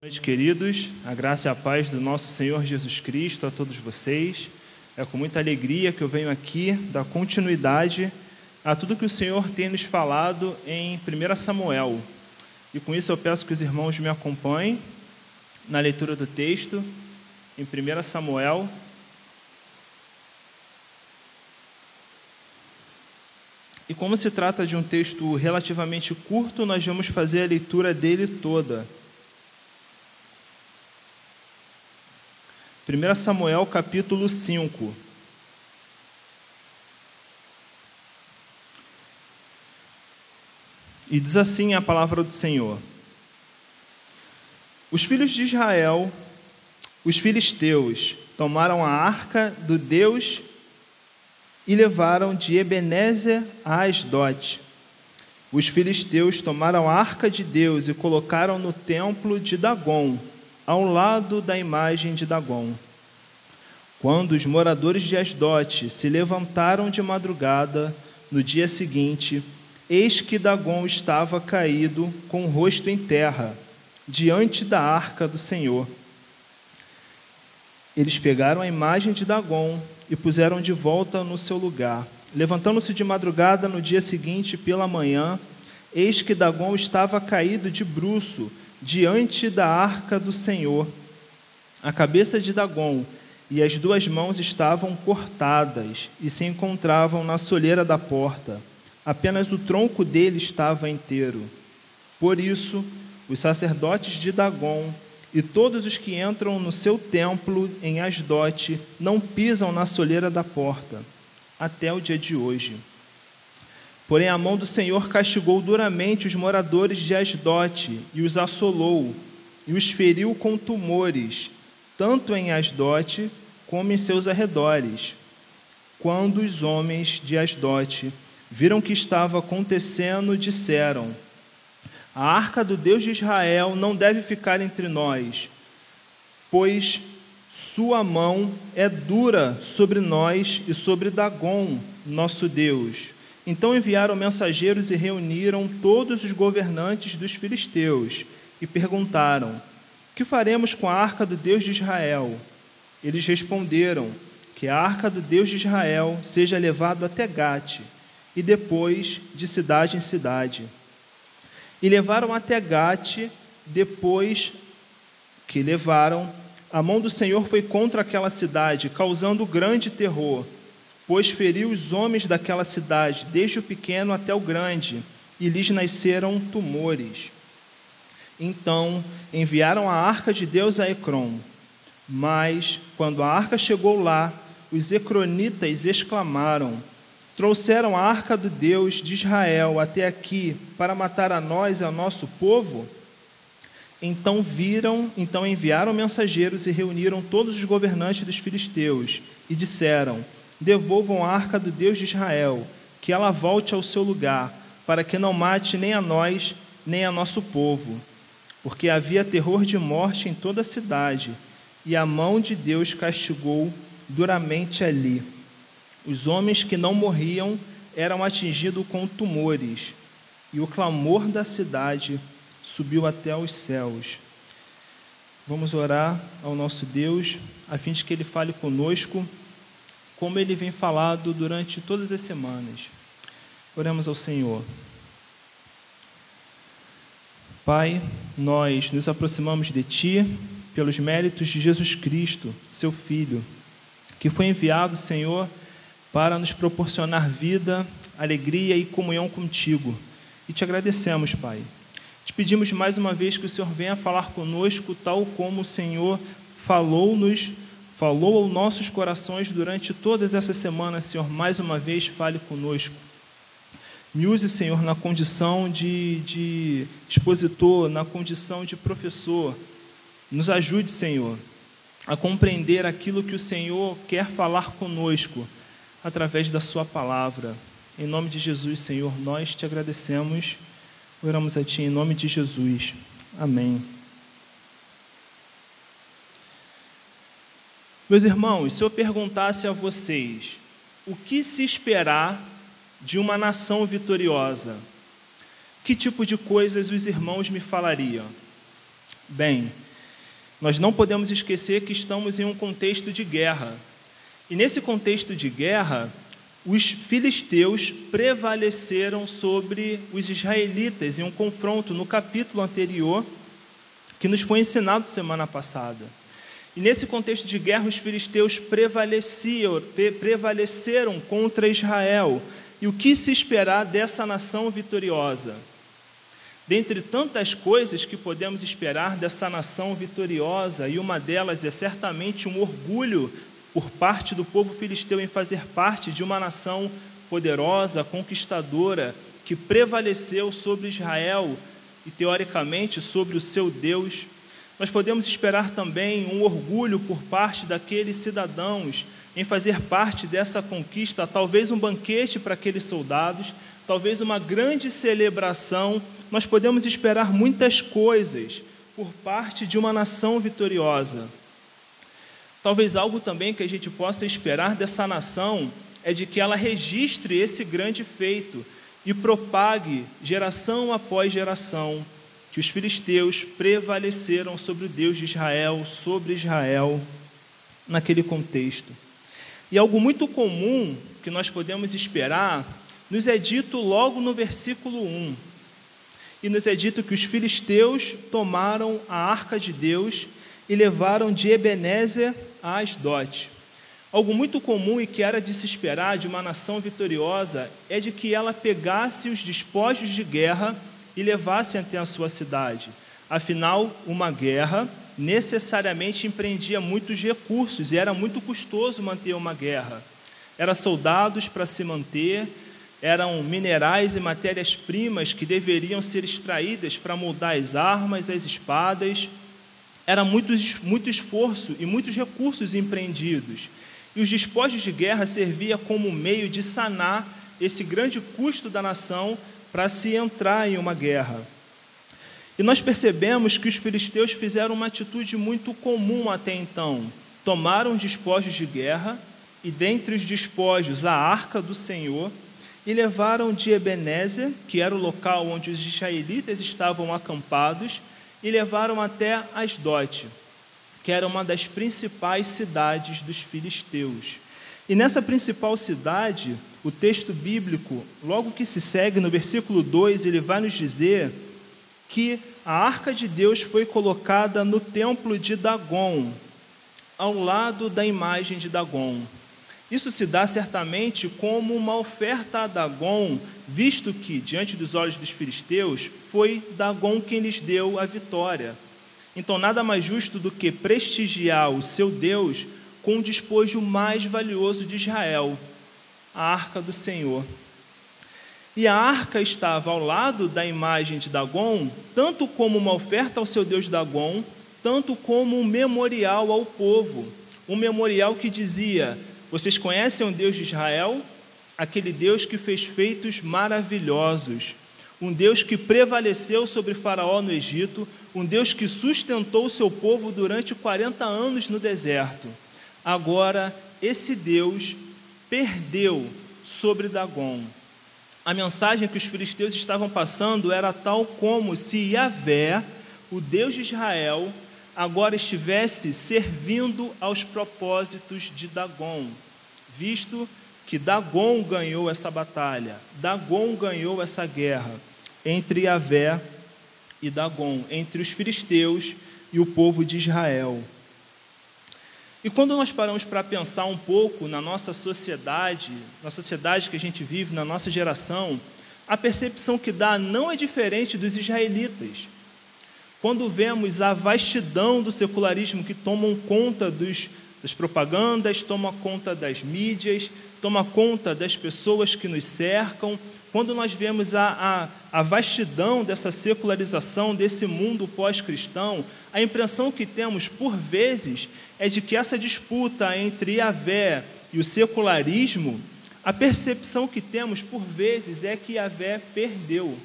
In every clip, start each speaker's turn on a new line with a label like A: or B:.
A: Noite, queridos. A graça e a paz do nosso Senhor Jesus Cristo a todos vocês. É com muita alegria que eu venho aqui dar continuidade a tudo que o Senhor tem nos falado em 1 Samuel. E com isso eu peço que os irmãos me acompanhem na leitura do texto em 1 Samuel. E como se trata de um texto relativamente curto, nós vamos fazer a leitura dele toda. 1 Samuel capítulo 5. E diz assim a palavra do Senhor: Os filhos de Israel, os filisteus, tomaram a arca do Deus e levaram de Ebenezer a Asdote. Os filisteus tomaram a arca de Deus e colocaram no templo de Dagon ao lado da imagem de Dagon. Quando os moradores de Asdote se levantaram de madrugada, no dia seguinte, eis que Dagon estava caído com o rosto em terra, diante da arca do Senhor. Eles pegaram a imagem de Dagon e puseram de volta no seu lugar. Levantando-se de madrugada no dia seguinte, pela manhã, eis que Dagon estava caído de bruço, diante da arca do Senhor. A cabeça de Dagon e as duas mãos estavam cortadas e se encontravam na soleira da porta. Apenas o tronco dele estava inteiro. Por isso, os sacerdotes de Dagon e todos os que entram no seu templo em Asdote não pisam na soleira da porta, até o dia de hoje. Porém, a mão do Senhor castigou duramente os moradores de Asdote e os assolou, e os feriu com tumores, tanto em Asdote como em seus arredores. Quando os homens de Asdote viram o que estava acontecendo, disseram: A arca do Deus de Israel não deve ficar entre nós, pois sua mão é dura sobre nós e sobre Dagon, nosso Deus então enviaram mensageiros e reuniram todos os governantes dos filisteus e perguntaram: Que faremos com a arca do Deus de Israel? Eles responderam: Que a arca do Deus de Israel seja levada até Gate e depois de cidade em cidade. E levaram até Gate, depois que levaram, a mão do Senhor foi contra aquela cidade, causando grande terror pois feriu os homens daquela cidade, desde o pequeno até o grande, e lhes nasceram tumores. Então enviaram a arca de Deus a Ecrom. Mas, quando a arca chegou lá, os ecronitas exclamaram: Trouxeram a arca do Deus de Israel até aqui para matar a nós e ao nosso povo? Então viram, então enviaram mensageiros e reuniram todos os governantes dos filisteus e disseram: devolvam a arca do Deus de Israel, que ela volte ao seu lugar, para que não mate nem a nós, nem a nosso povo. Porque havia terror de morte em toda a cidade, e a mão de Deus castigou duramente ali. Os homens que não morriam eram atingidos com tumores, e o clamor da cidade subiu até os céus. Vamos orar ao nosso Deus, a fim de que Ele fale conosco como ele vem falado durante todas as semanas. Oremos ao Senhor. Pai, nós nos aproximamos de Ti pelos méritos de Jesus Cristo, Seu Filho, que foi enviado, Senhor, para nos proporcionar vida, alegria e comunhão contigo. E te agradecemos, Pai. Te pedimos mais uma vez que o Senhor venha falar conosco, tal como o Senhor falou-nos falou aos nossos corações durante todas essas semanas, Senhor, mais uma vez fale conosco. Me use, Senhor, na condição de, de expositor, na condição de professor. Nos ajude, Senhor, a compreender aquilo que o Senhor quer falar conosco através da Sua palavra. Em nome de Jesus, Senhor, nós te agradecemos. Oramos a Ti em nome de Jesus. Amém. Meus irmãos, se eu perguntasse a vocês o que se esperar de uma nação vitoriosa, que tipo de coisas os irmãos me falariam? Bem, Nós não podemos esquecer que estamos em um contexto de guerra. E nesse contexto de guerra, os filisteus prevaleceram sobre os israelitas em um confronto no capítulo anterior que nos foi ensinado semana passada. E nesse contexto de guerra, os filisteus prevaleciam, prevaleceram contra Israel. E o que se esperar dessa nação vitoriosa? Dentre tantas coisas que podemos esperar dessa nação vitoriosa, e uma delas é certamente um orgulho por parte do povo filisteu em fazer parte de uma nação poderosa, conquistadora, que prevaleceu sobre Israel e, teoricamente, sobre o seu Deus. Nós podemos esperar também um orgulho por parte daqueles cidadãos em fazer parte dessa conquista, talvez um banquete para aqueles soldados, talvez uma grande celebração. Nós podemos esperar muitas coisas por parte de uma nação vitoriosa. Talvez algo também que a gente possa esperar dessa nação é de que ela registre esse grande feito e propague geração após geração que os filisteus prevaleceram sobre o Deus de Israel, sobre Israel, naquele contexto. E algo muito comum que nós podemos esperar nos é dito logo no versículo 1. E nos é dito que os filisteus tomaram a arca de Deus e levaram de Ebenezer a Asdote. Algo muito comum e que era de se esperar de uma nação vitoriosa é de que ela pegasse os despojos de guerra e levasse até a sua cidade. Afinal, uma guerra necessariamente empreendia muitos recursos e era muito custoso manter uma guerra. Eram soldados para se manter, eram minerais e matérias-primas que deveriam ser extraídas para moldar as armas, as espadas. Era muito, muito esforço e muitos recursos empreendidos. E os despojos de guerra servia como meio de sanar esse grande custo da nação para se entrar em uma guerra. E nós percebemos que os filisteus fizeram uma atitude muito comum até então. Tomaram despojos de guerra, e dentre os despojos a arca do Senhor, e levaram de Ebenezer, que era o local onde os israelitas estavam acampados, e levaram até Asdote, que era uma das principais cidades dos filisteus. E nessa principal cidade, o texto bíblico, logo que se segue no versículo 2, ele vai nos dizer que a arca de Deus foi colocada no templo de Dagon, ao lado da imagem de Dagon. Isso se dá certamente como uma oferta a Dagon, visto que, diante dos olhos dos filisteus, foi Dagon quem lhes deu a vitória. Então, nada mais justo do que prestigiar o seu Deus com o despojo mais valioso de Israel, a arca do Senhor. E a arca estava ao lado da imagem de Dagon, tanto como uma oferta ao seu Deus Dagon, tanto como um memorial ao povo. Um memorial que dizia: Vocês conhecem o Deus de Israel? Aquele Deus que fez feitos maravilhosos um Deus que prevaleceu sobre Faraó no Egito, um Deus que sustentou o seu povo durante 40 anos no deserto. Agora, esse Deus perdeu sobre Dagon. A mensagem que os filisteus estavam passando era tal como se Yahvé, o Deus de Israel, agora estivesse servindo aos propósitos de Dagon, visto que Dagon ganhou essa batalha, Dagon ganhou essa guerra entre Yahvé e Dagon, entre os filisteus e o povo de Israel. E quando nós paramos para pensar um pouco na nossa sociedade, na sociedade que a gente vive, na nossa geração, a percepção que dá não é diferente dos israelitas. Quando vemos a vastidão do secularismo que tomam conta dos, das propagandas, toma conta das mídias, toma conta das pessoas que nos cercam, quando nós vemos a, a, a vastidão dessa secularização, desse mundo pós-cristão, a impressão que temos, por vezes, é de que essa disputa entre a e o secularismo, a percepção que temos, por vezes, é que a perdeu.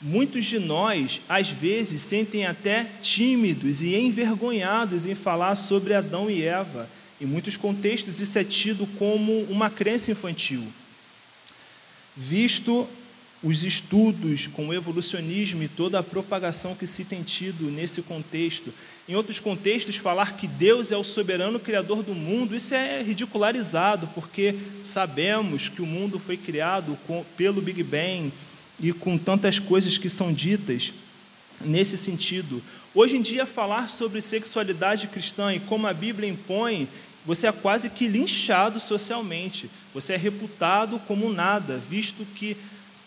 A: Muitos de nós, às vezes, sentem até tímidos e envergonhados em falar sobre Adão e Eva em muitos contextos, isso é tido como uma crença infantil, visto os estudos com o evolucionismo e toda a propagação que se tem tido nesse contexto. Em outros contextos, falar que Deus é o soberano criador do mundo, isso é ridicularizado, porque sabemos que o mundo foi criado com, pelo Big Bang e com tantas coisas que são ditas nesse sentido. Hoje em dia, falar sobre sexualidade cristã e como a Bíblia impõe, você é quase que linchado socialmente, você é reputado como nada, visto que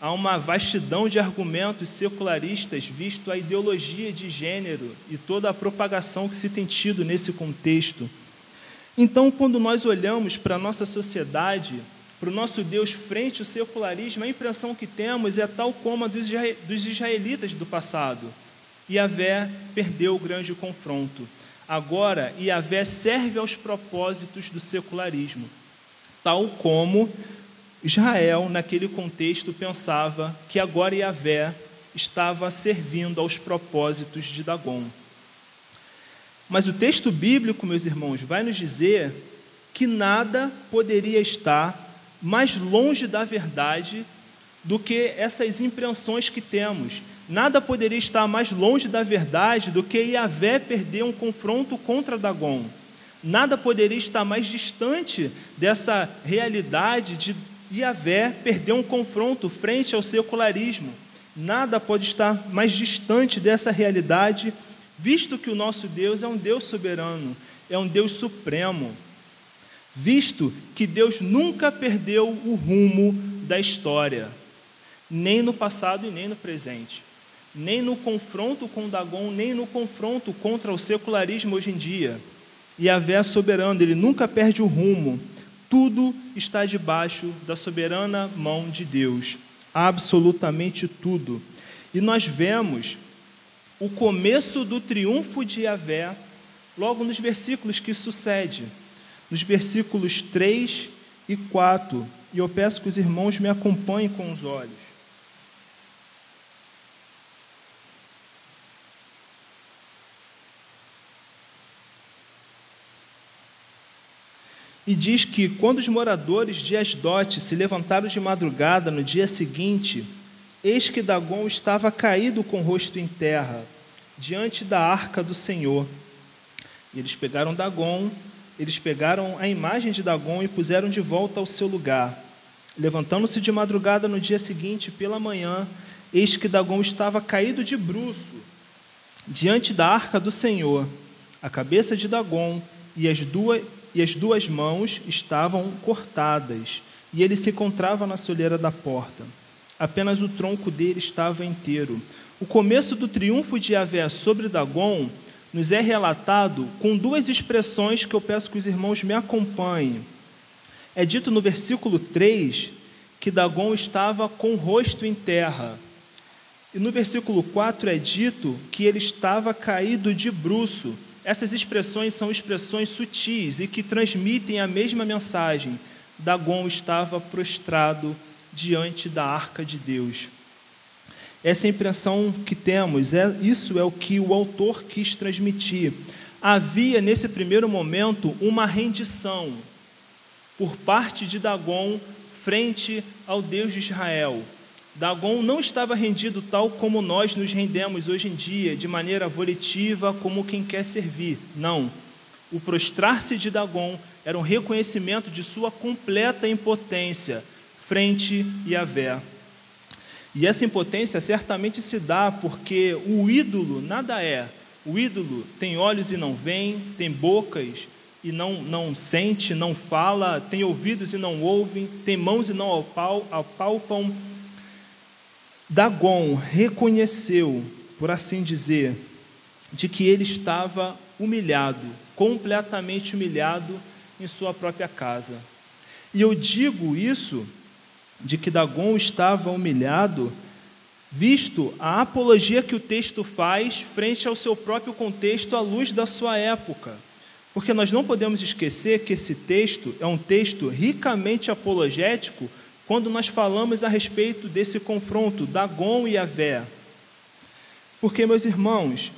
A: há uma vastidão de argumentos secularistas, visto a ideologia de gênero e toda a propagação que se tem tido nesse contexto. Então, quando nós olhamos para a nossa sociedade, para o nosso Deus frente ao secularismo, a impressão que temos é tal como a dos israelitas do passado. Yahvé perdeu o grande confronto. Agora, Yahvé serve aos propósitos do secularismo, tal como Israel, naquele contexto, pensava que agora Yahvé estava servindo aos propósitos de Dagon. Mas o texto bíblico, meus irmãos, vai nos dizer que nada poderia estar mais longe da verdade do que essas impressões que temos. Nada poderia estar mais longe da verdade do que Yahvé perder um confronto contra Dagon. Nada poderia estar mais distante dessa realidade de Yahvé perder um confronto frente ao secularismo. Nada pode estar mais distante dessa realidade, visto que o nosso Deus é um Deus soberano, é um Deus supremo. Visto que Deus nunca perdeu o rumo da história, nem no passado e nem no presente, nem no confronto com Dagon, nem no confronto contra o secularismo hoje em dia. Yahvé é soberano, ele nunca perde o rumo. Tudo está debaixo da soberana mão de Deus, absolutamente tudo. E nós vemos o começo do triunfo de Yahvé logo nos versículos que sucede, nos versículos 3 e 4. E eu peço que os irmãos me acompanhem com os olhos. E diz que quando os moradores de Asdote se levantaram de madrugada no dia seguinte, eis que Dagon estava caído com o rosto em terra, diante da arca do Senhor. E eles pegaram Dagon, eles pegaram a imagem de Dagon e puseram de volta ao seu lugar. Levantando-se de madrugada no dia seguinte, pela manhã, eis que Dagon estava caído de bruço, diante da arca do Senhor. A cabeça de Dagon e as duas e as duas mãos estavam cortadas, e ele se encontrava na soleira da porta. Apenas o tronco dele estava inteiro. O começo do triunfo de Yahvé sobre Dagon nos é relatado com duas expressões que eu peço que os irmãos me acompanhem. É dito no versículo 3 que Dagon estava com o rosto em terra. E no versículo 4 é dito que ele estava caído de bruço, essas expressões são expressões sutis e que transmitem a mesma mensagem. Dagon estava prostrado diante da arca de Deus. Essa impressão que temos, é, isso é o que o autor quis transmitir. Havia, nesse primeiro momento, uma rendição por parte de Dagon frente ao Deus de Israel. Dagon não estava rendido tal como nós nos rendemos hoje em dia, de maneira volitiva, como quem quer servir. Não. O prostrar-se de Dagon era um reconhecimento de sua completa impotência frente a Yahvé. E essa impotência certamente se dá porque o ídolo nada é. O ídolo tem olhos e não vê, tem bocas e não, não sente, não fala, tem ouvidos e não ouve, tem mãos e não apalpam Dagon reconheceu, por assim dizer, de que ele estava humilhado, completamente humilhado em sua própria casa. E eu digo isso, de que Dagon estava humilhado, visto a apologia que o texto faz frente ao seu próprio contexto à luz da sua época. Porque nós não podemos esquecer que esse texto é um texto ricamente apologético quando nós falamos a respeito desse confronto, Dagon e Avé. Porque, meus irmãos,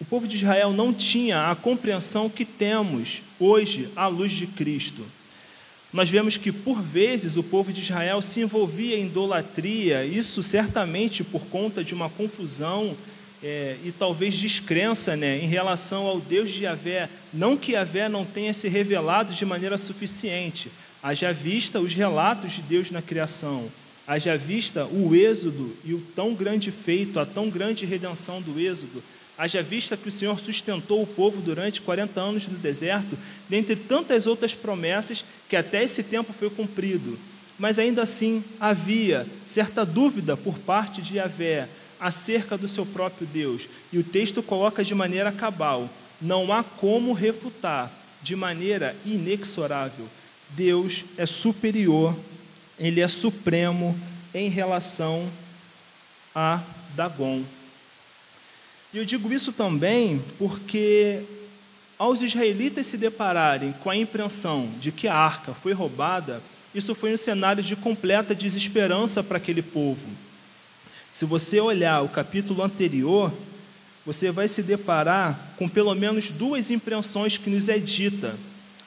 A: o povo de Israel não tinha a compreensão que temos hoje à luz de Cristo. Nós vemos que, por vezes, o povo de Israel se envolvia em idolatria, isso certamente por conta de uma confusão é, e talvez descrença né, em relação ao Deus de Yahvé. Não que Yahvé não tenha se revelado de maneira suficiente, haja vista os relatos de Deus na criação, haja vista o êxodo e o tão grande feito, a tão grande redenção do êxodo, haja vista que o Senhor sustentou o povo durante 40 anos no deserto, dentre tantas outras promessas que até esse tempo foi cumprido. Mas ainda assim havia certa dúvida por parte de Yahvé acerca do seu próprio Deus. E o texto coloca de maneira cabal: não há como refutar de maneira inexorável. Deus é superior, ele é supremo em relação a Dagon. E eu digo isso também porque aos israelitas se depararem com a impressão de que a arca foi roubada, isso foi um cenário de completa desesperança para aquele povo. Se você olhar o capítulo anterior, você vai se deparar com pelo menos duas impressões que nos é dita: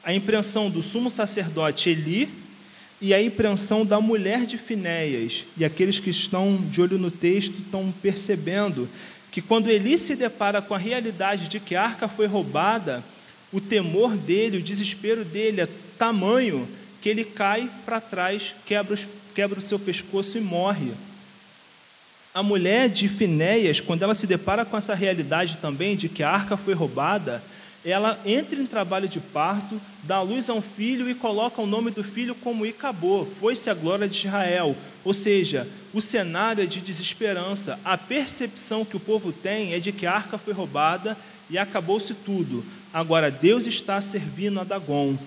A: a impressão do sumo sacerdote Eli e a impressão da mulher de Finéias. E aqueles que estão de olho no texto estão percebendo que quando Eli se depara com a realidade de que a arca foi roubada, o temor dele, o desespero dele é tamanho que ele cai para trás, quebra, os, quebra o seu pescoço e morre. A mulher de Finéias, quando ela se depara com essa realidade também de que a arca foi roubada, ela entra em trabalho de parto, dá luz a um filho e coloca o nome do filho como Icabô, foi-se a glória de Israel. Ou seja, o cenário é de desesperança. A percepção que o povo tem é de que a arca foi roubada e acabou-se tudo. Agora, Deus está servindo a Dagon.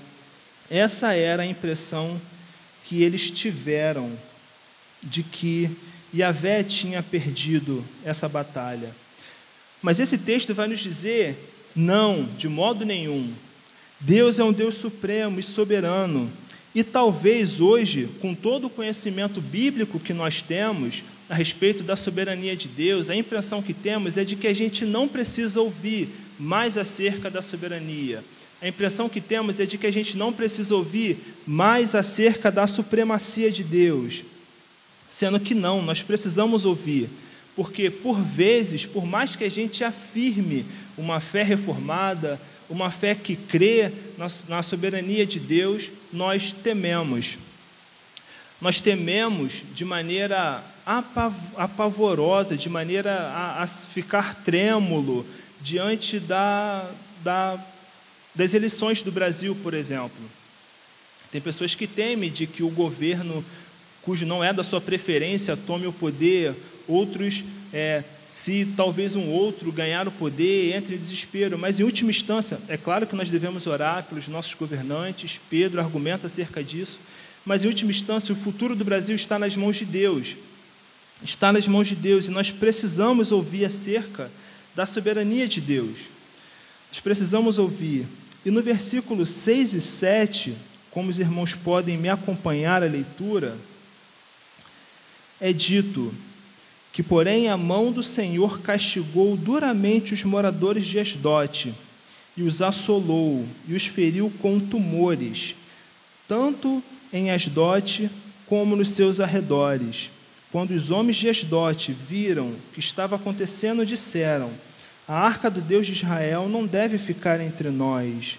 A: Essa era a impressão que eles tiveram de que Yahvé tinha perdido essa batalha. Mas esse texto vai nos dizer: não, de modo nenhum. Deus é um Deus supremo e soberano. E talvez hoje, com todo o conhecimento bíblico que nós temos a respeito da soberania de Deus, a impressão que temos é de que a gente não precisa ouvir mais acerca da soberania. A impressão que temos é de que a gente não precisa ouvir mais acerca da supremacia de Deus. Sendo que não, nós precisamos ouvir, porque por vezes, por mais que a gente afirme uma fé reformada, uma fé que crê na, soberania de Deus, nós tememos. Nós tememos de maneira apavorosa, de maneira a, a ficar trêmulo diante da, da, das eleições do Brasil, por exemplo. Tem pessoas que temem de que o governo cujo não é da sua preferência tome o poder, outros, é, se talvez um outro ganhar o poder, entre em desespero. Mas, em última instância, é claro que nós devemos orar pelos nossos governantes, Pedro argumenta acerca disso, mas, em última instância, o futuro do Brasil está nas mãos de Deus. Está nas mãos de Deus e nós precisamos ouvir acerca da soberania de Deus. Nós precisamos ouvir. E no versículo 6 e 7, como os irmãos podem me acompanhar a leitura, é dito que, porém, a mão do Senhor castigou duramente os moradores de Esdote, e os assolou, e os feriu com tumores, tanto em Asdote como nos seus arredores. Quando os homens de Asdote viram o que estava acontecendo, disseram: A arca do Deus de Israel não deve ficar entre nós,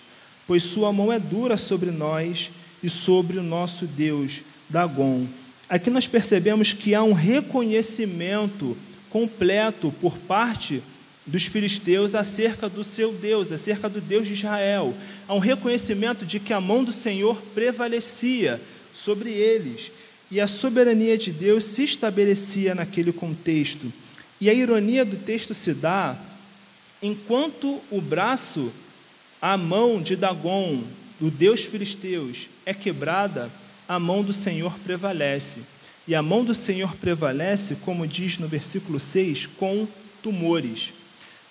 A: pois sua mão é dura sobre nós e sobre o nosso Deus, Dagon aqui nós percebemos que há um reconhecimento completo por parte dos filisteus acerca do seu Deus, acerca do Deus de Israel. Há um reconhecimento de que a mão do Senhor prevalecia sobre eles e a soberania de Deus se estabelecia naquele contexto. E a ironia do texto se dá enquanto o braço, a mão de Dagon, do Deus filisteus, é quebrada, a mão do Senhor prevalece. E a mão do Senhor prevalece, como diz no versículo 6, com tumores.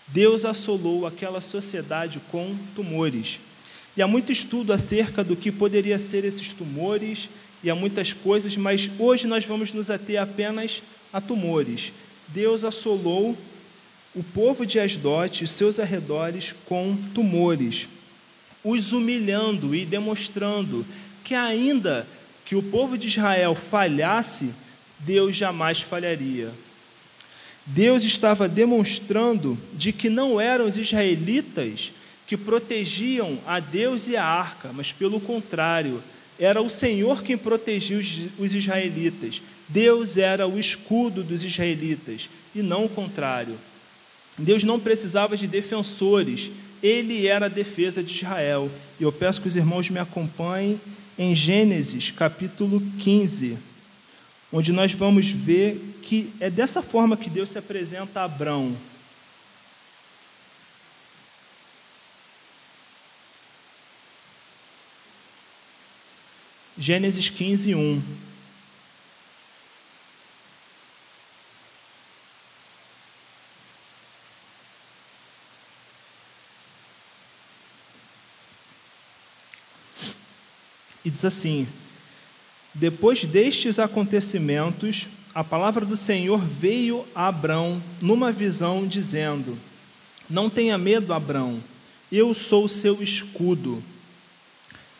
A: Deus assolou aquela sociedade com tumores. E há muito estudo acerca do que poderia ser esses tumores e há muitas coisas, mas hoje nós vamos nos ater apenas a tumores. Deus assolou o povo de Asdote e seus arredores com tumores, os humilhando e demonstrando porque ainda que o povo de Israel falhasse, Deus jamais falharia. Deus estava demonstrando de que não eram os israelitas que protegiam a Deus e a arca, mas pelo contrário, era o Senhor quem protegia os israelitas. Deus era o escudo dos israelitas e não o contrário. Deus não precisava de defensores, ele era a defesa de Israel. E eu peço que os irmãos me acompanhem em Gênesis capítulo 15, onde nós vamos ver que é dessa forma que Deus se apresenta a Abraão. Gênesis 15, 1. E diz assim: Depois destes acontecimentos, a palavra do Senhor veio a Abrão numa visão, dizendo: Não tenha medo, Abrão, eu sou o seu escudo.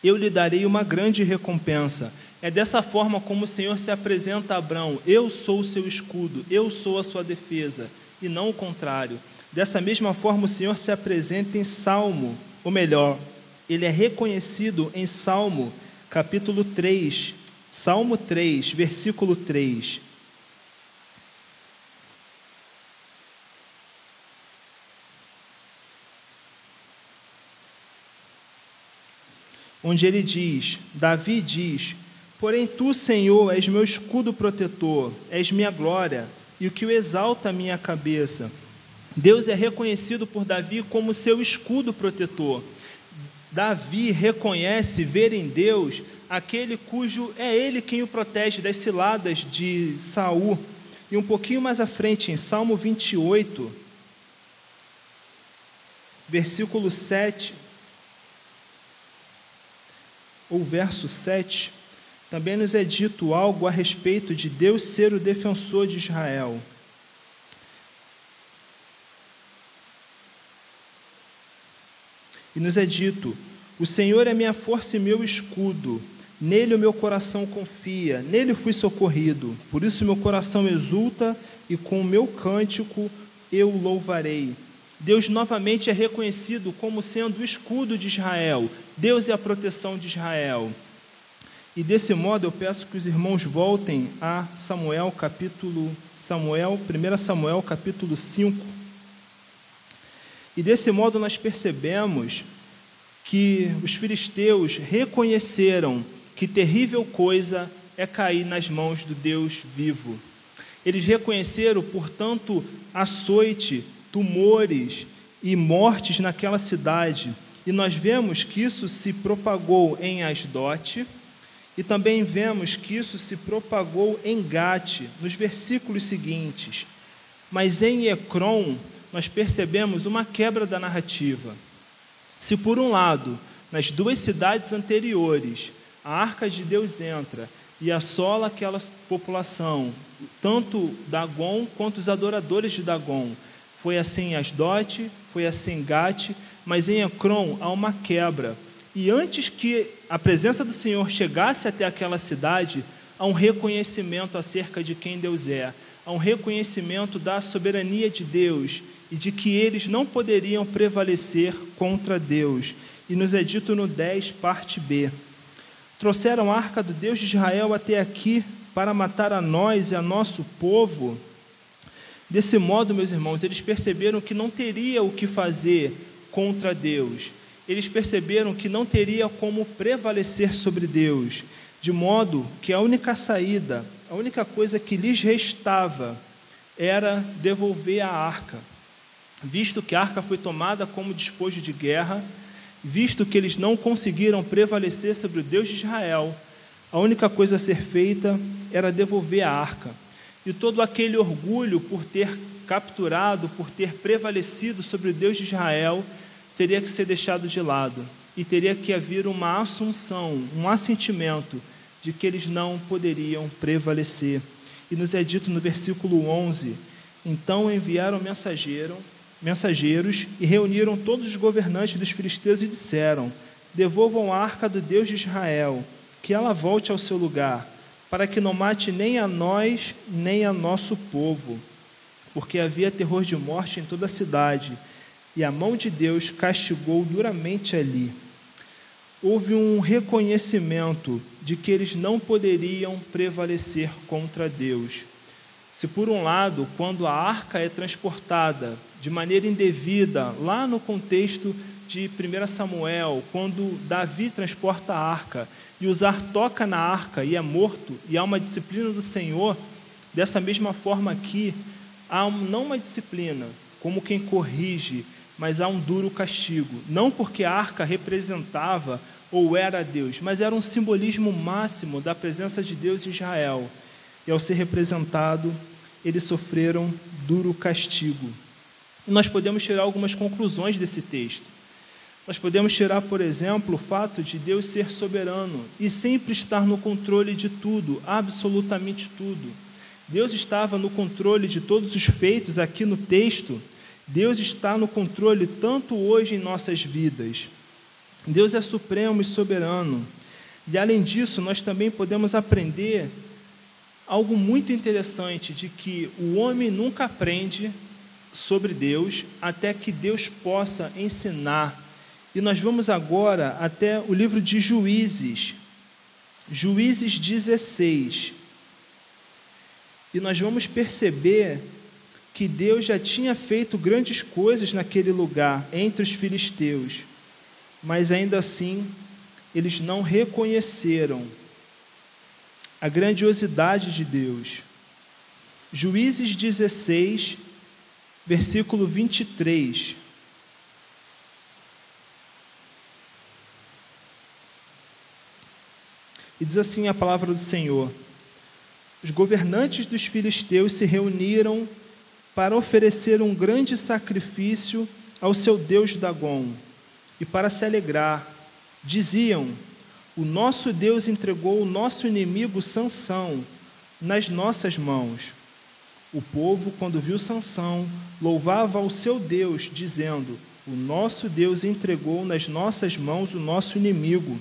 A: Eu lhe darei uma grande recompensa. É dessa forma como o Senhor se apresenta a Abrão: Eu sou o seu escudo, eu sou a sua defesa, e não o contrário. Dessa mesma forma, o Senhor se apresenta em Salmo, ou melhor, ele é reconhecido em Salmo capítulo 3, Salmo 3, versículo 3. Onde ele diz, Davi diz: Porém tu, Senhor, és meu escudo protetor, és minha glória e o que o exalta a minha cabeça. Deus é reconhecido por Davi como seu escudo protetor. Davi reconhece ver em Deus aquele cujo é ele quem o protege das ciladas de Saul. E um pouquinho mais à frente, em Salmo 28, versículo 7, ou verso 7, também nos é dito algo a respeito de Deus ser o defensor de Israel. E nos é dito: O Senhor é minha força e meu escudo, nele o meu coração confia, nele fui socorrido. Por isso meu coração exulta e com o meu cântico eu louvarei. Deus novamente é reconhecido como sendo o escudo de Israel. Deus é a proteção de Israel. E desse modo eu peço que os irmãos voltem a Samuel capítulo Samuel, 1 Samuel capítulo 5. E desse modo nós percebemos que os filisteus reconheceram que terrível coisa é cair nas mãos do Deus vivo. Eles reconheceram, portanto, açoite, tumores e mortes naquela cidade. E nós vemos que isso se propagou em Asdote, e também vemos que isso se propagou em Gate, nos versículos seguintes. Mas em Ecrom, nós percebemos uma quebra da narrativa. Se, por um lado, nas duas cidades anteriores, a arca de Deus entra e assola aquela população, tanto Dagon quanto os adoradores de Dagon. Foi assim em Asdote, foi assim em Gate, mas em Ecrom há uma quebra. E antes que a presença do Senhor chegasse até aquela cidade, há um reconhecimento acerca de quem Deus é, há um reconhecimento da soberania de Deus e de que eles não poderiam prevalecer contra Deus. E nos é dito no 10, parte B. Trouxeram a arca do Deus de Israel até aqui para matar a nós e a nosso povo. Desse modo, meus irmãos, eles perceberam que não teria o que fazer contra Deus. Eles perceberam que não teria como prevalecer sobre Deus, de modo que a única saída, a única coisa que lhes restava era devolver a arca visto que a arca foi tomada como despojo de guerra, visto que eles não conseguiram prevalecer sobre o Deus de Israel, a única coisa a ser feita era devolver a arca. E todo aquele orgulho por ter capturado, por ter prevalecido sobre o Deus de Israel, teria que ser deixado de lado. E teria que haver uma assunção, um assentimento de que eles não poderiam prevalecer. E nos é dito no versículo 11: Então enviaram mensageiro mensageiros e reuniram todos os governantes dos filisteus e disseram: Devolvam a arca do Deus de Israel. que ela volte ao seu lugar, para que não mate nem a nós, nem a nosso povo, porque havia terror de morte em toda a cidade, e a mão de Deus castigou duramente ali. Houve um reconhecimento de que eles não poderiam prevalecer contra Deus. Se, por um lado, quando a arca é transportada de maneira indevida, lá no contexto de 1 Samuel, quando Davi transporta a arca e Usar toca na arca e é morto, e há uma disciplina do Senhor, dessa mesma forma aqui, há não uma disciplina, como quem corrige, mas há um duro castigo. Não porque a arca representava ou era Deus, mas era um simbolismo máximo da presença de Deus em Israel. E ao ser representado, eles sofreram duro castigo. E nós podemos tirar algumas conclusões desse texto. Nós podemos tirar, por exemplo, o fato de Deus ser soberano e sempre estar no controle de tudo, absolutamente tudo. Deus estava no controle de todos os feitos aqui no texto. Deus está no controle tanto hoje em nossas vidas. Deus é supremo e soberano. E além disso, nós também podemos aprender algo muito interessante de que o homem nunca aprende sobre Deus até que Deus possa ensinar e nós vamos agora até o livro de Juízes, Juízes 16. E nós vamos perceber que Deus já tinha feito grandes coisas naquele lugar, entre os filisteus, mas ainda assim eles não reconheceram a grandiosidade de Deus. Juízes 16, versículo 23. E diz assim a palavra do Senhor: Os governantes dos filisteus se reuniram para oferecer um grande sacrifício ao seu deus Dagon e para se alegrar. Diziam: O nosso Deus entregou o nosso inimigo Sansão nas nossas mãos. O povo, quando viu Sansão, louvava ao seu Deus, dizendo: O nosso Deus entregou nas nossas mãos o nosso inimigo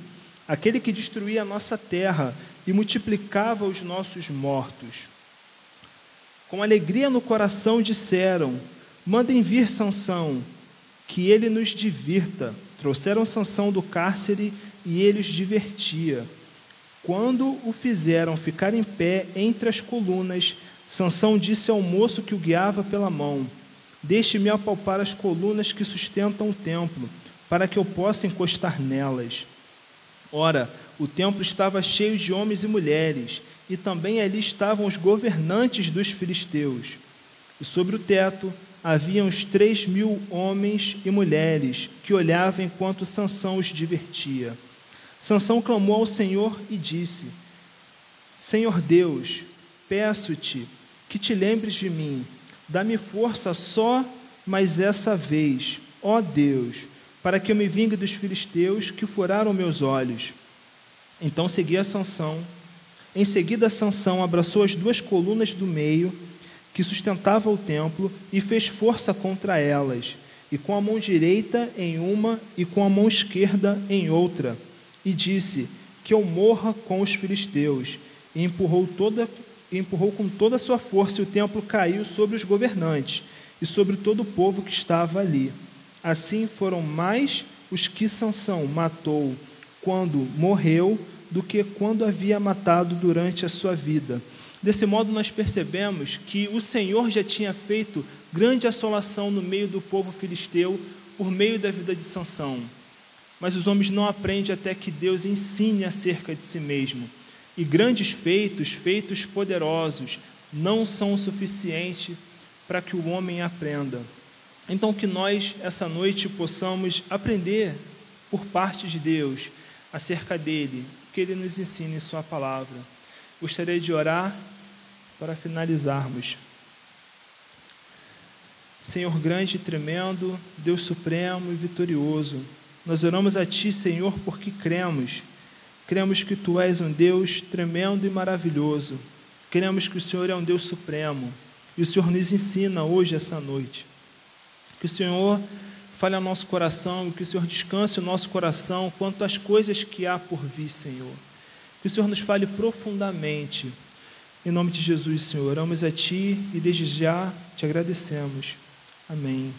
A: aquele que destruía a nossa terra e multiplicava os nossos mortos. Com alegria no coração disseram: Mandem vir Sansão, que ele nos divirta. Trouxeram Sansão do cárcere e ele os divertia. Quando o fizeram ficar em pé entre as colunas, Sansão disse ao moço que o guiava pela mão: Deixe-me apalpar as colunas que sustentam o templo, para que eu possa encostar nelas. Ora, o templo estava cheio de homens e mulheres, e também ali estavam os governantes dos filisteus. E sobre o teto haviam os três mil homens e mulheres que olhavam enquanto Sansão os divertia. Sansão clamou ao Senhor e disse: Senhor Deus, peço-te que te lembres de mim. Dá-me força só mais essa vez, ó Deus, para que eu me vingue dos filisteus que furaram meus olhos. Então seguia Sansão. Em seguida, Sansão abraçou as duas colunas do meio que sustentavam o templo e fez força contra elas, e com a mão direita em uma e com a mão esquerda em outra, e disse: Que eu morra com os filisteus. E empurrou toda empurrou com toda a sua força e o templo caiu sobre os governantes e sobre todo o povo que estava ali. Assim foram mais os que Sansão matou quando morreu do que quando havia matado durante a sua vida. Desse modo nós percebemos que o Senhor já tinha feito grande assolação no meio do povo filisteu por meio da vida de Sansão. Mas os homens não aprendem até que Deus ensine acerca de si mesmo. E grandes feitos, feitos poderosos, não são o suficiente para que o homem aprenda. Então, que nós, essa noite, possamos aprender por parte de Deus acerca dele, que ele nos ensine Sua palavra. Gostaria de orar para finalizarmos. Senhor grande e tremendo, Deus supremo e vitorioso, nós oramos a Ti, Senhor, porque cremos. Cremos que Tu és um Deus tremendo e maravilhoso. Cremos que o Senhor é um Deus supremo. E o Senhor nos ensina hoje, essa noite que o Senhor fale ao nosso coração, que o Senhor descanse o nosso coração quanto às coisas que há por vir, Senhor. Que o Senhor nos fale profundamente. Em nome de Jesus, Senhor, oramos a Ti e desde já te agradecemos. Amém.